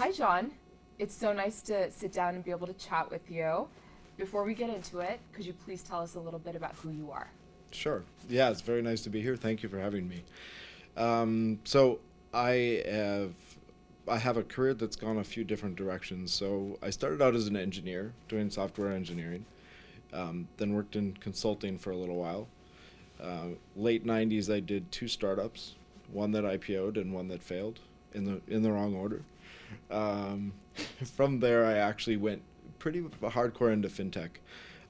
hi, John. It's so nice to sit down and be able to chat with you. Before we get into it, could you please tell us a little bit about who you are? Sure. Yeah, it's very nice to be here. Thank you for having me. Um, so I have I have a career that's gone a few different directions. So I started out as an engineer doing software engineering, um, then worked in consulting for a little while. Uh, late '90s, I did two startups, one that IPO'd and one that failed in the in the wrong order. Um, from there, I actually went pretty hardcore into fintech.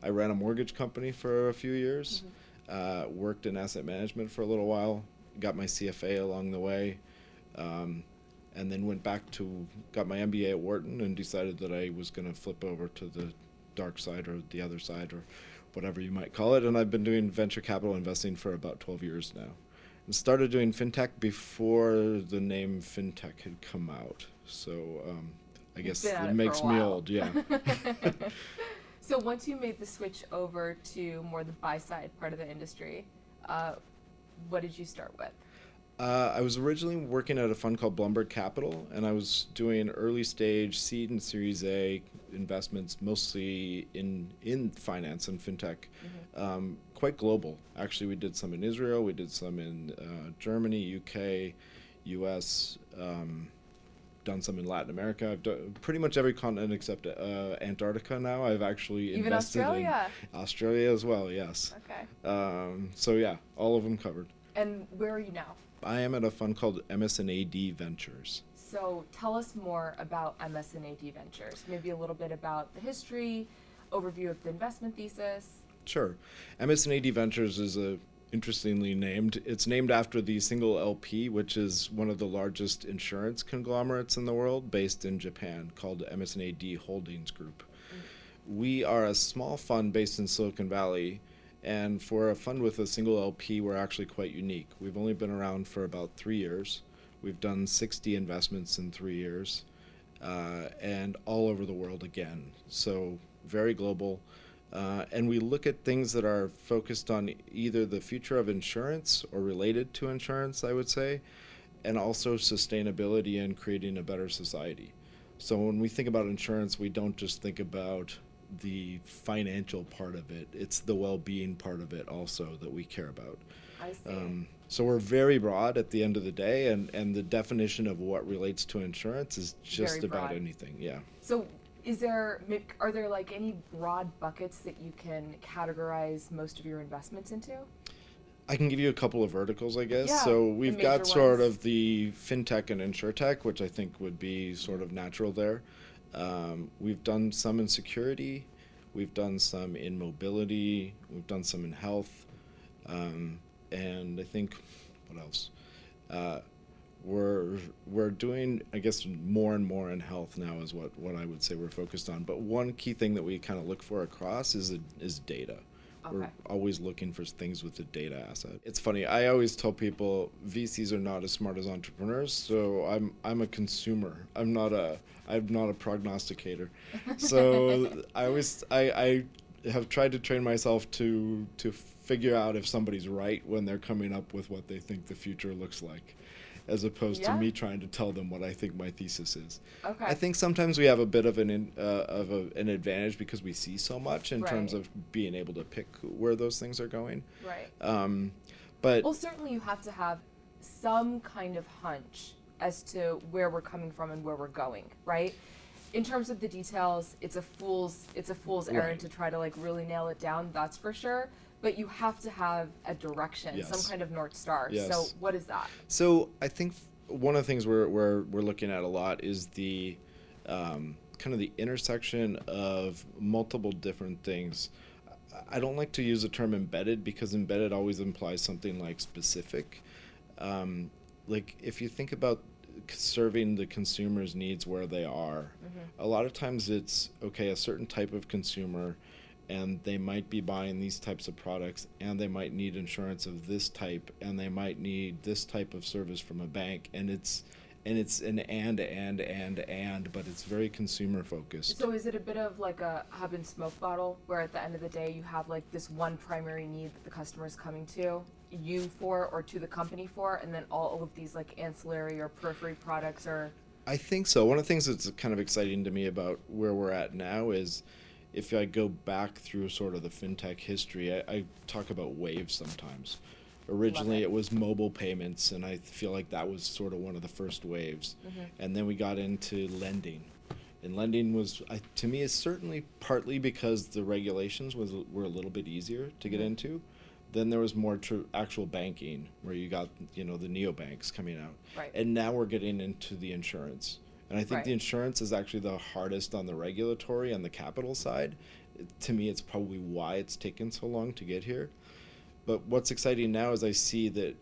I ran a mortgage company for a few years, mm-hmm. uh, worked in asset management for a little while, got my CFA along the way, um, and then went back to got my MBA at Wharton and decided that I was going to flip over to the dark side or the other side or whatever you might call it. And I've been doing venture capital investing for about 12 years now. And started doing fintech before the name fintech had come out. So um, I guess it, makes me old, yeah. so once you made the switch over to more the buy side part of the industry, uh, what did you start with? Uh, I was originally working at a fund called Blumberg Capital, and I was doing early stage seed and Series A investments, mostly in in finance and fintech, mm-hmm. um, quite global. Actually, we did some in Israel, we did some in uh, Germany, UK, US. Um, done some in Latin America. I've done pretty much every continent except uh, Antarctica now. I've actually Even invested Australia. in Australia as well. Yes. Okay. Um, so yeah, all of them covered. And where are you now? I am at a fund called MS&AD Ventures. So tell us more about MS&AD Ventures. Maybe a little bit about the history, overview of the investment thesis. Sure. MS&AD Ventures is a interestingly named. It's named after the single LP, which is one of the largest insurance conglomerates in the world, based in Japan, called MS&AD Holdings Group. We are a small fund based in Silicon Valley, and for a fund with a single LP, we're actually quite unique. We've only been around for about three years. We've done 60 investments in three years, uh, and all over the world again. So very global. Uh, and we look at things that are focused on either the future of insurance or related to insurance, I would say, and also sustainability and creating a better society. So when we think about insurance, we don't just think about the financial part of it, it's the well being part of it also that we care about. I see. Um, so we're very broad at the end of the day, and, and the definition of what relates to insurance is just about anything. Yeah. So is there are there like any broad buckets that you can categorize most of your investments into? I can give you a couple of verticals, I guess. Yeah, so we've got sort of the fintech and insurtech, which I think would be sort of natural there. Um, we've done some in security, we've done some in mobility, we've done some in health, um, and I think what else? Uh, we're we're doing I guess more and more in health now is what, what I would say we're focused on. But one key thing that we kind of look for across is a, is data. Okay. We're always looking for things with the data asset. It's funny. I always tell people VCs are not as smart as entrepreneurs. So I'm I'm a consumer. I'm not a I'm not a prognosticator. So I always I, I have tried to train myself to to figure out if somebody's right when they're coming up with what they think the future looks like as opposed yeah. to me trying to tell them what I think my thesis is. Okay. I think sometimes we have a bit of an in, uh, of a, an advantage because we see so much in right. terms of being able to pick where those things are going. Right. Um, but well, certainly you have to have some kind of hunch as to where we're coming from and where we're going, right? In terms of the details, it's a fool's it's a fool's errand to try to like really nail it down. That's for sure but you have to have a direction, yes. some kind of north star. Yes. So what is that? So I think one of the things we're we're, we're looking at a lot is the um, kind of the intersection of multiple different things. I don't like to use the term embedded because embedded always implies something like specific. Um, like if you think about serving the consumer's needs where they are, mm-hmm. a lot of times it's okay, a certain type of consumer and they might be buying these types of products and they might need insurance of this type and they might need this type of service from a bank and it's and it's an and and and and but it's very consumer focused. So is it a bit of like a hub and spoke model where at the end of the day you have like this one primary need that the customer is coming to you for or to the company for and then all of these like ancillary or periphery products are I think so. One of the things that's kind of exciting to me about where we're at now is if I go back through sort of the fintech history, I, I talk about waves sometimes. Originally, it. it. was mobile payments, and I feel like that was sort of one of the first waves. And then we got into lending. And lending was, I, to me, is certainly partly because the regulations was were a little bit easier to get Mhm. into. Then there was more tr- actual banking, where you got you know the neobanks coming out, Right. and now we're getting into the insurance. And I think Right. the insurance is actually the hardest on the regulatory and the capital side. To me, it's probably why it's taken so long to get here. But what's exciting now is I see that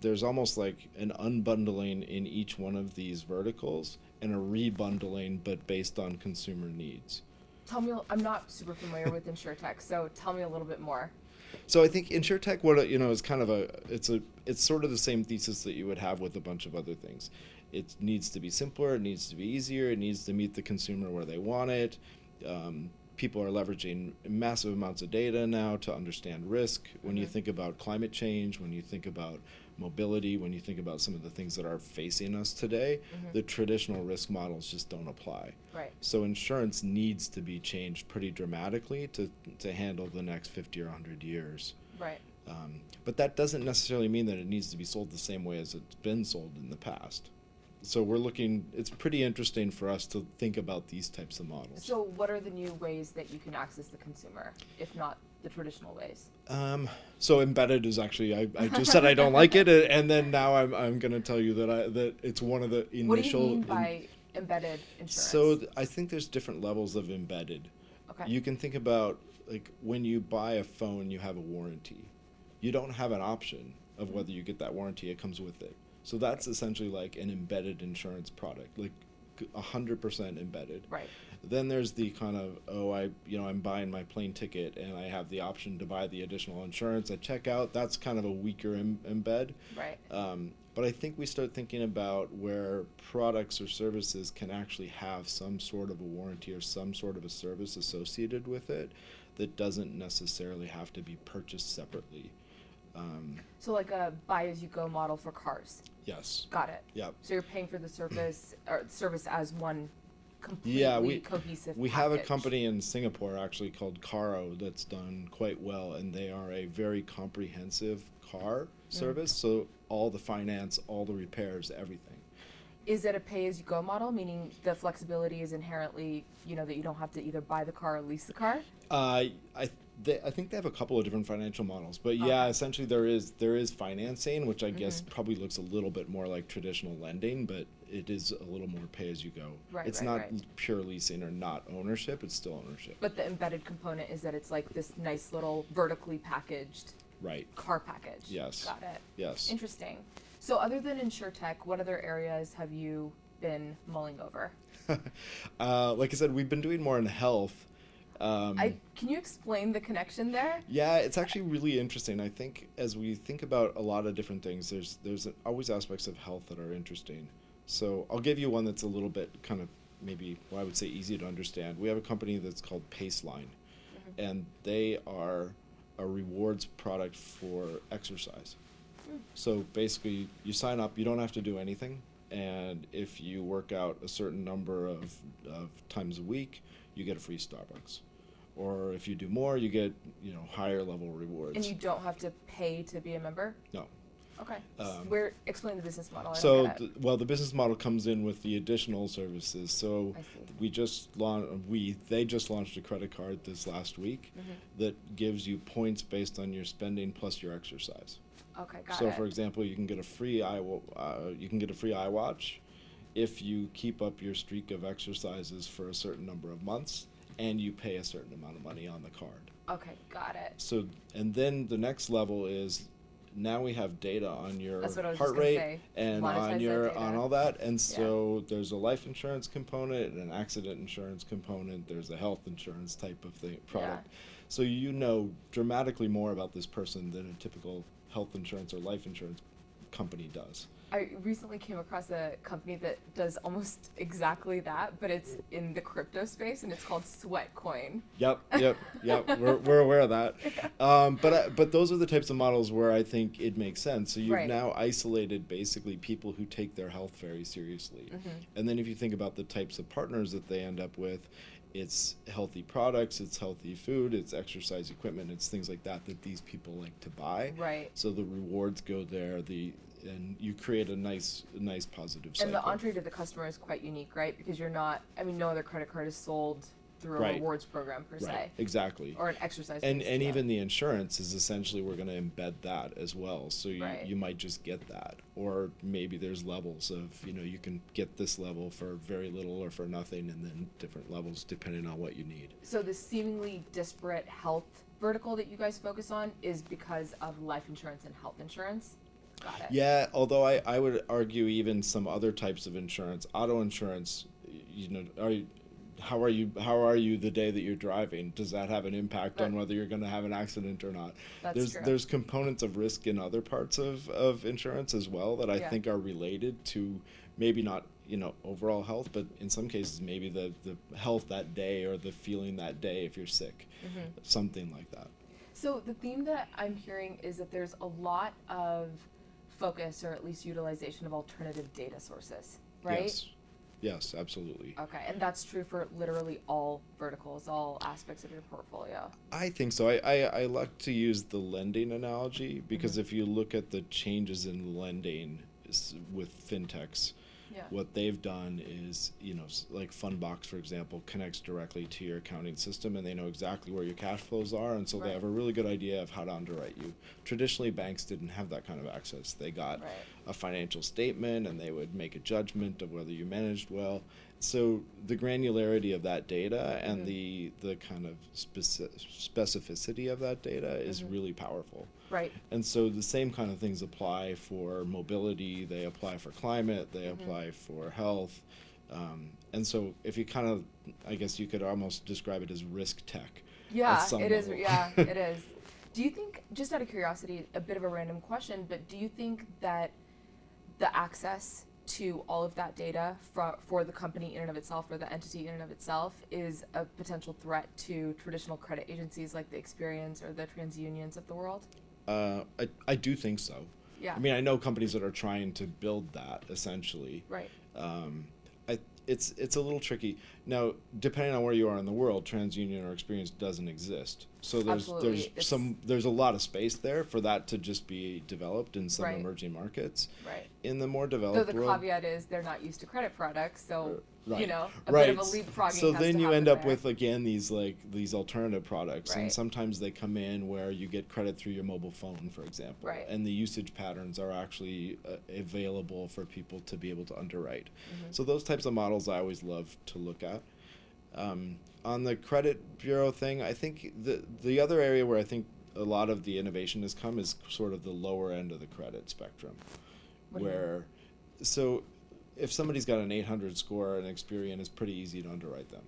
there's almost like an unbundling in each one of these verticals and a rebundling, but based on consumer needs. Tell me, I'm not super familiar with InsurTech, so tell me a little bit more. So I think InsurTech, what you know, is kind of a it's a it's sort of the same thesis that you would have with a bunch of other things. It needs to be simpler. It needs to be easier. It needs to meet the consumer where they want it. Um, people are leveraging massive amounts of data now to understand risk. When you Mhm. think about climate change, when you think about mobility, when you think about some of the things that are facing us today, Mhm. the traditional risk models just don't apply. Right. So insurance needs to be changed pretty dramatically to, to handle the next 50 or 100 years. Right. Um, but that doesn't necessarily mean that it needs to be sold the same way as it's been sold in the past. So we're looking, it's pretty interesting for us to think about these types of models. So, what are the new ways that you can access the consumer, if not the traditional ways? Um, so embedded is actually, I, I just said I don't like it, and then now I'm, I'm going to tell you that I, that it's one of the initial. what do you mean in- by embedded insurance? So th- I think there's different levels of embedded. okay. You can think about like when you buy a phone, you have a warranty. You don't have an option of whether you get that warranty; it comes with it. So that's essentially like an embedded insurance product, like a hundred percent embedded. right. Then there's the kind of oh I you know I'm buying my plane ticket and I have the option to buy the additional insurance at checkout. That's kind of a weaker Im- embed. Right. Um, but I think we start thinking about where products or services can actually have some sort of a warranty or some sort of a service associated with it that doesn't necessarily have to be purchased separately. Um, So, like a buy as you go model for cars. yes. Got it. Yep. So you're paying for the service or service as one completely Yeah, we cohesive. we have a company in Singapore actually called Carro that's done quite well, and they are a very comprehensive car service. So all the finance, all the repairs, everything. Is it a pay as you go model, meaning the flexibility is inherently, you know, that you don't have to either buy the car or lease the car? Uh, I they, I think they have a couple of different financial models, but yeah, Okay. essentially there is there is financing, which I guess Mhm. probably looks a little bit more like traditional lending, but it is a little more pay as you go. Right, it's right, not right. pure leasing or not ownership; it's still ownership. But the embedded component is that it's like this nice little vertically packaged right. car package. Yes. Got it. Yes. Interesting. So, other than insurtech, what other areas have you been mulling over? uh, like I said, we've been doing more in health. Um, I can you explain the connection there? Yeah, it's actually really interesting. I think as we think about a lot of different things, there's there's always aspects of health that are interesting. So I'll give you one that's a little bit kind of maybe well, I would say easy to understand. We have a company that's called Paceline, Mhm. and they are a rewards product for exercise. Mm. So basically, you sign up, you don't have to do anything, and if you work out a certain number of, of times a week, you get a free Starbucks. Or if you do more, you get you know higher level rewards. And you don't have to pay to be a member? no. Okay. Um, Where explain the business model. I So don't get it. th- well, the business model comes in with the additional services. So we just launched. We they just launched a credit card this last week Mhm. that gives you points based on your spending plus your exercise. Okay, got so it. for example, you can get a free i uh, you can get a free iWatch if you keep up your streak of exercises for a certain number of months and you pay a certain amount of money on the card. okay, got it. So and then the next level is now we have data on your That's what I was heart rate say. and Monetize on your on all that and so there's a life insurance component an accident insurance component there's a health insurance type of thing product yeah. so you know dramatically more about this person than a typical health insurance or life insurance company does I recently came across a company that does almost exactly that, but it's in the crypto space and it's called Sweatcoin. Yep, yep, yep. we're, we're aware of that. Um, but I, but those are the types of models where I think it makes sense. So you've Right. now isolated basically people who take their health very seriously. Mm-hmm. And then if you think about the types of partners that they end up with, it's healthy products, it's healthy food, it's exercise equipment, it's things like that that these people like to buy. Right. So the rewards go there. The and you create a nice, nice positive cycle. And the entree to the customer is quite unique, right? Because you're not, I mean, no other credit card is sold through a Right. rewards program per se, Exactly. or an exercise. and and yeah. even the insurance is essentially we're going to embed that as well so you, Right. you might just get that or maybe there's levels of you know you can get this level for very little or for nothing and then different levels depending on what you need So the seemingly disparate health vertical that you guys focus on is because of life insurance and health insurance. Got it. yeah although i i would argue even some other types of insurance auto insurance you know are you how are you how are you the day that you're driving does that have an impact on whether you're going to have an accident or not That's there's true. there's components of risk in other parts of, of insurance as well that I Yeah. think are related to maybe not you know overall health but in some cases maybe the the health that day or the feeling that day if you're sick Mm-hmm. something like that So the theme that I'm hearing is that there's a lot of focus or at least utilization of alternative data sources, right? yes yes absolutely Okay, and that's true for literally all verticals, all aspects of your portfolio. I think so. I, I, I like to use the lending analogy because Mhm. if you look at the changes in lending with fintechs, Yeah. what they've done is, you know, like Fundbox, for example, connects directly to your accounting system and they know exactly where your cash flows are. And so Right. they have a really good idea of how to underwrite you. Traditionally, banks didn't have that kind of access. They got Right. a financial statement and they would make a judgment of whether you managed well. So the granularity of that data and Mhm. the the kind of speci- specificity of that data is Mhm. really powerful. Right. And so the same kind of things apply for mobility, they apply for climate, they Mhm. apply for health. Um, and so if you kind of, I guess you could almost describe it as risk tech. Yeah, it is. Yeah, it is. Do you think, just out of curiosity, a bit of a random question, but do you think that the access to all of that data for, for the company in and of itself, or the entity in and of itself, is a potential threat to traditional credit agencies like the Experians or the TransUnions of the world? Uh, I, I do think so. Yeah. I mean, I know companies that are trying to build that essentially. right. um, it's it's a little tricky now. Depending on where you are in the world, TransUnion or Experian doesn't exist. So there's Absolutely, there's it's- some there's a lot of space there for that to just be developed in some Right. emerging markets. Right. In the more Though developed the world, caveat is they're not used to credit products, so Right. you know a right. bit of a leapfrogging. So then you end up there. with again these like these alternative products, and sometimes they come in where you get credit through your mobile phone, for example, Right. and the usage patterns are actually uh, available for people to be able to underwrite. Mhm. So those types of models I always love to look at. Um, on the credit bureau thing, I think the the other area where I think a lot of the innovation has come is sort of the lower end of the credit spectrum, What do you mean? where so if somebody's got an 800 score and Experian is pretty easy to underwrite them.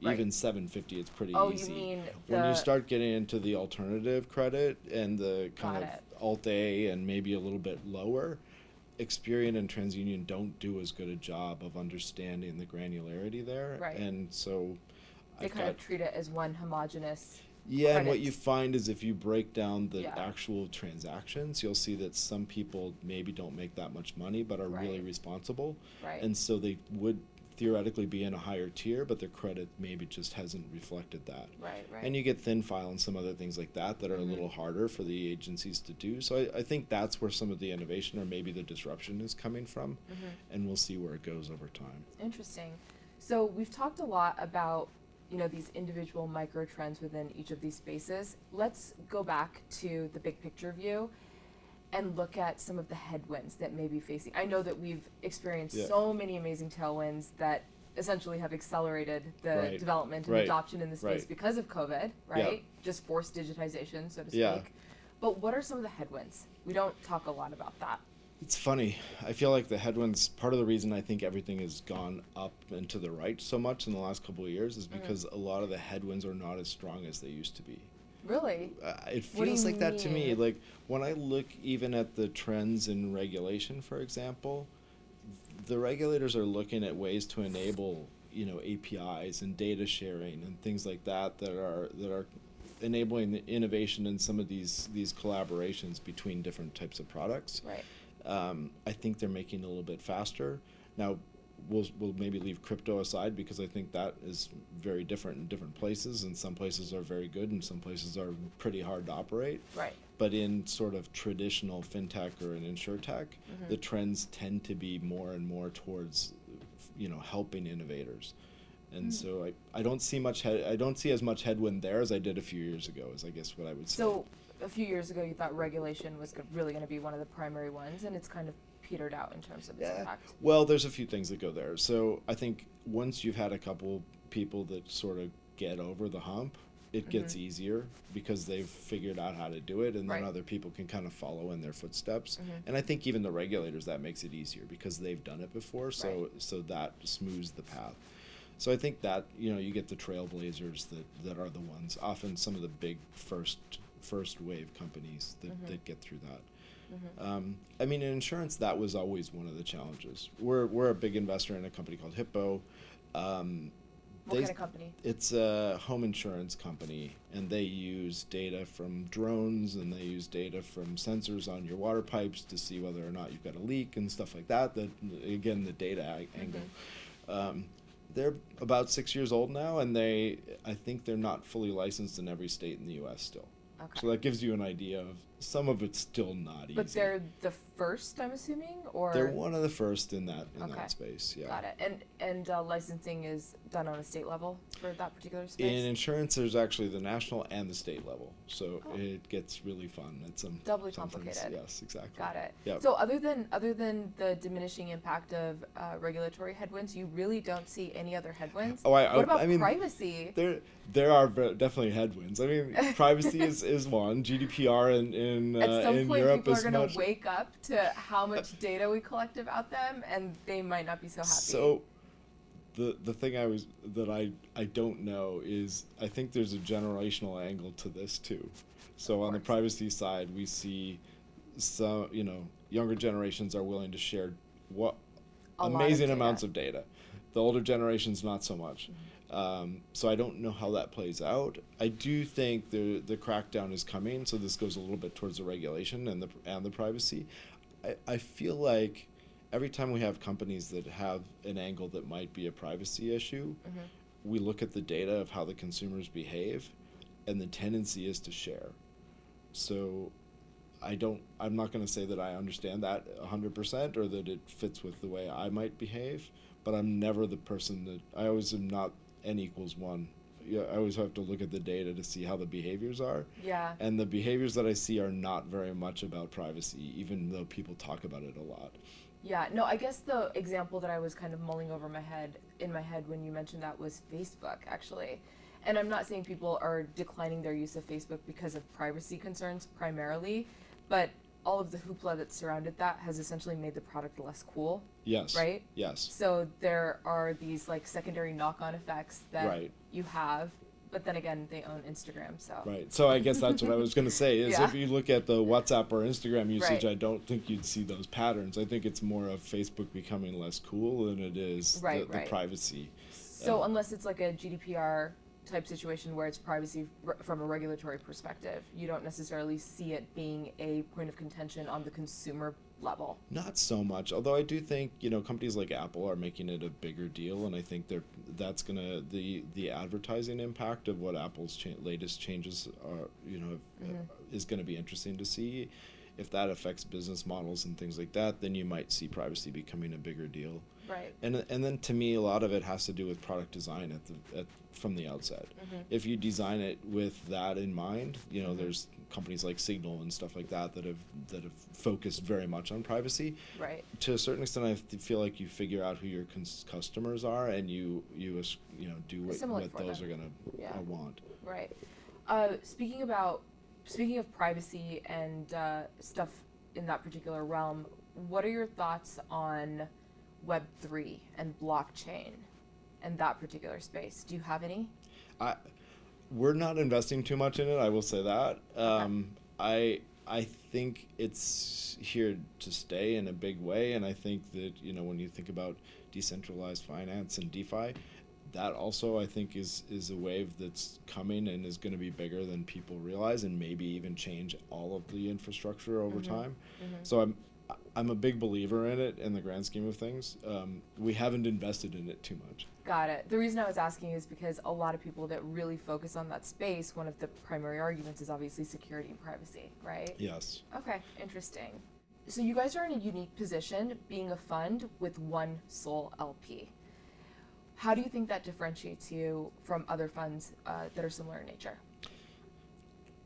Right. Even 750 it's pretty Oh, you easy. mean when you start getting into the alternative credit and the kind of it. alt A and maybe a little bit lower, Experian and TransUnion don't do as good a job of understanding the granularity there. Right. And so they I've kind got of treat it as one homogenous. Yeah, and what you find is if you break down the Yeah. actual transactions, you'll see that some people maybe don't make that much money but are really responsible. Right. And so they would theoretically be in a higher tier, but their credit maybe just hasn't reflected that. Right. Right. And you get thin file and some other things like that that are Mhm. a little harder for the agencies to do. So I, I think that's where some of the innovation or maybe the disruption is coming from. Mhm. And we'll see where it goes over time. Interesting. So we've talked a lot about you know these individual micro trends within each of these spaces. Let's go back to the big picture view and look at some of the headwinds that may be facing. I know that we've experienced Yeah. so many amazing tailwinds that essentially have accelerated the Right. development and Right. adoption in the space Right. because of COVID, right? Just forced digitization, so to speak. Yeah. But what are some of the headwinds? We don't talk a lot about that. It's funny. I feel like the headwinds, part of the reason I think everything has gone up and to the right so much in the last couple of years is Mhm. because a lot of the headwinds are not as strong as they used to be. Really? Uh, it feels like that to me. Like when I look even at the trends in regulation, for example, the regulators are looking at ways to enable, you know, APIs and data sharing and things like that that are that are enabling the innovation in some of these these collaborations between different types of products. Right. Um, I think they're making a little bit faster. Now, we'll, we'll maybe leave crypto aside because I think that is very different in different places, and some places are very good, and some places are pretty hard to operate. Right. But in sort of traditional fintech or in insurtech, Mhm. the trends tend to be more and more towards, you know, helping innovators. And Mm. so I, I don't see much head, I don't see as much headwind there as I did a few years ago. Is I guess what I would say. So a few years ago, you thought regulation was really going to be one of the primary ones, and it's kind of petered out in terms of its Yeah. impact. Well, there's a few things that go there. So I think once you've had a couple people that sort of get over the hump, it gets Mhm. easier because they've figured out how to do it, and then Right. other people can kind of follow in their footsteps. Mhm. And I think even the regulators that makes it easier because they've done it before. So Right. so that smooths the path. So I think that you know you get the trailblazers that, that are the ones often some of the big first first wave companies that, Mhm. that get through that. Mhm. Um, I mean, in insurance, that was always one of the challenges. We're we're a big investor in a company called Hippo. Um, What they- kind of company? It's a home insurance company, and they use data from drones and they use data from sensors on your water pipes to see whether or not you've got a leak and stuff like that. That again, the data a- angle. Um, they're about six years old now, and they I think they're not fully licensed in every state in the U.S. still. Okay. So that gives you an idea of some of it's still not easy. but they're the first, I'm assuming, or They're one of the first in that in Okay. that space. Yeah. got it. And and uh, licensing is done on a state level for that particular space. In insurance, there's actually the national and the state level, so Oh. it gets really fun. It's some Doubly complicated. Yes, exactly. Got it. Yep. So other than other than the diminishing impact of uh, regulatory headwinds, you really don't see any other headwinds. Oh, I- what I- about I mean, privacy? There, there are definitely headwinds. I mean, privacy is, is one. GDPR in in, uh, At some in point, Europe people are going to wake up to how much data we collect about them, and they might not be so happy. So, the the thing I was that I I don't know is I think there's a generational angle to this too. So on the privacy side, we see some you know younger generations are willing to share what A lot of amazing amounts of data. The older generations not so much. Mm-hmm. Um, so I don't know how that plays out. I do think the the crackdown is coming. So this goes a little bit towards the regulation and the and the privacy. I, I feel like every time we have companies that have an angle that might be a privacy issue, Mhm. we look at the data of how the consumers behave, and the tendency is to share. So I don't I'm not going to say that I understand that 100% or that it fits with the way I might behave, but I'm never the person that I always am not n equals 1. Yeah, I always have to look at the data to see how the behaviors are. yeah, And the behaviors that I see are not very much about privacy, even though people talk about it a lot. yeah. No, I guess the example that I was kind of mulling over my head in my head when you mentioned that was Facebook, actually. And I'm not saying people are declining their use of Facebook because of privacy concerns primarily, but all of the hoopla that surrounded that has essentially made the product less cool. Yes. Right? Yes. So there are these like secondary knock-on effects that Right. you have, but then again, they own Instagram, so Right. So I guess that's what I was going to say is Yeah. if you look at the WhatsApp or Instagram usage, Right. I don't think you'd see those patterns. I think it's more of Facebook becoming less cool than it is Right, the, the privacy. So Um, unless it's like a GDPR type situation where it's privacy r- from a regulatory perspective, you don't necessarily see it being a point of contention on the consumer level. Not so much, although I do think you know companies like Apple are making it a bigger deal, and I think they're that's gonna the the advertising impact of what Apple's cha- latest changes are you know Mhm. uh, is going to be interesting to see. If that affects business models and things like that, then you might see privacy becoming a bigger deal. Right. And and then to me, a lot of it has to do with product design at the at, from the outset. Mhm. If you design it with that in mind, you know, Mhm. there's companies like Signal and stuff like that that have that have focused very much on privacy. Right. To a certain extent, I feel like you figure out who your cons- customers are and you you you know do what, what those them. are gonna Yeah. uh, want. Right. Uh, speaking about speaking of privacy and uh, stuff in that particular realm, what are your thoughts on Web three and blockchain and that particular space? Do you have any? I we're not investing too much in it. I will say that. Um, I I think it's here to stay in a big way, and I think that you know when you think about decentralized finance and DeFi, that also I think is is a wave that's coming and is going to be bigger than people realize, and maybe even change all of the infrastructure over Mhm. time. Mhm. So I'm I'm a big believer in it in the grand scheme of things. Um, we haven't invested in it too much. Got it. The reason I was asking is because a lot of people that really focus on that space, one of the primary arguments is obviously security and privacy, right? Yes. Okay, interesting. So you guys are in a unique position being a fund with one sole LP. How do you think that differentiates you from other funds uh, that are similar in nature?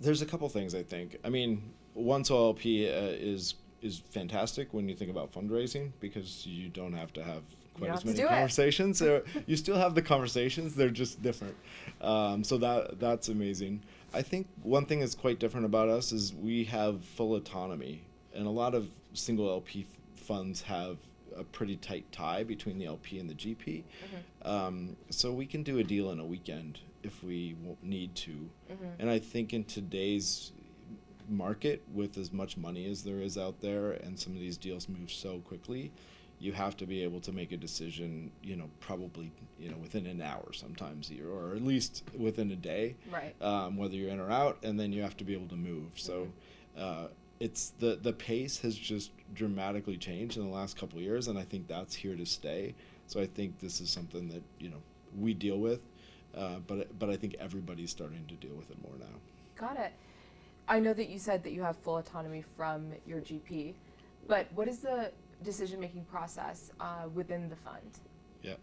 There's a couple things I think. I mean, one sole LP uh, is is fantastic when you think about fundraising because you don't have to have quite as many conversations. Uh, you still have the conversations; they're just different. Um, so that that's amazing. I think one thing that's quite different about us is we have full autonomy, and a lot of single LP f- funds have a pretty tight tie between the LP and the GP. Um, so we can do a deal in a weekend if we w- need to. Mhm. And I think in today's market, with as much money as there is out there, and some of these deals move so quickly, you have to be able to make a decision. You know, probably you know within an hour, sometimes, or- or at least within a day, Right. um, whether you're in or out, and then you have to be able to move. So. Uh, it's the the pace has just dramatically changed in the last couple of years, and I think that's here to stay. So I think this is something that you know we deal with, uh, but but I think everybody's starting to deal with it more now. Got it. I know that you said that you have full autonomy from your GP, but what is the decision making process uh, within the fund? Yeah,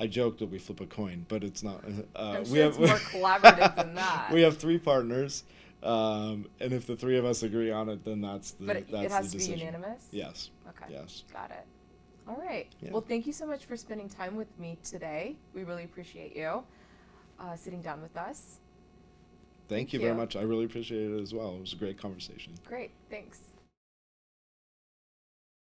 I joke that we flip a coin, but it's not. Uh, I'm we have it's more collaborative than that. We have three partners, um, and if the three of us agree on it, then that's the but it, that's it has the to decision. be unanimous? Yes. Okay. Yes. Got it. All right. Yeah. Well, thank you so much for spending time with me today. We really appreciate you uh, sitting down with us. Thank, Thank you very much. I really appreciate it as well. It was a great conversation. Great. Thanks.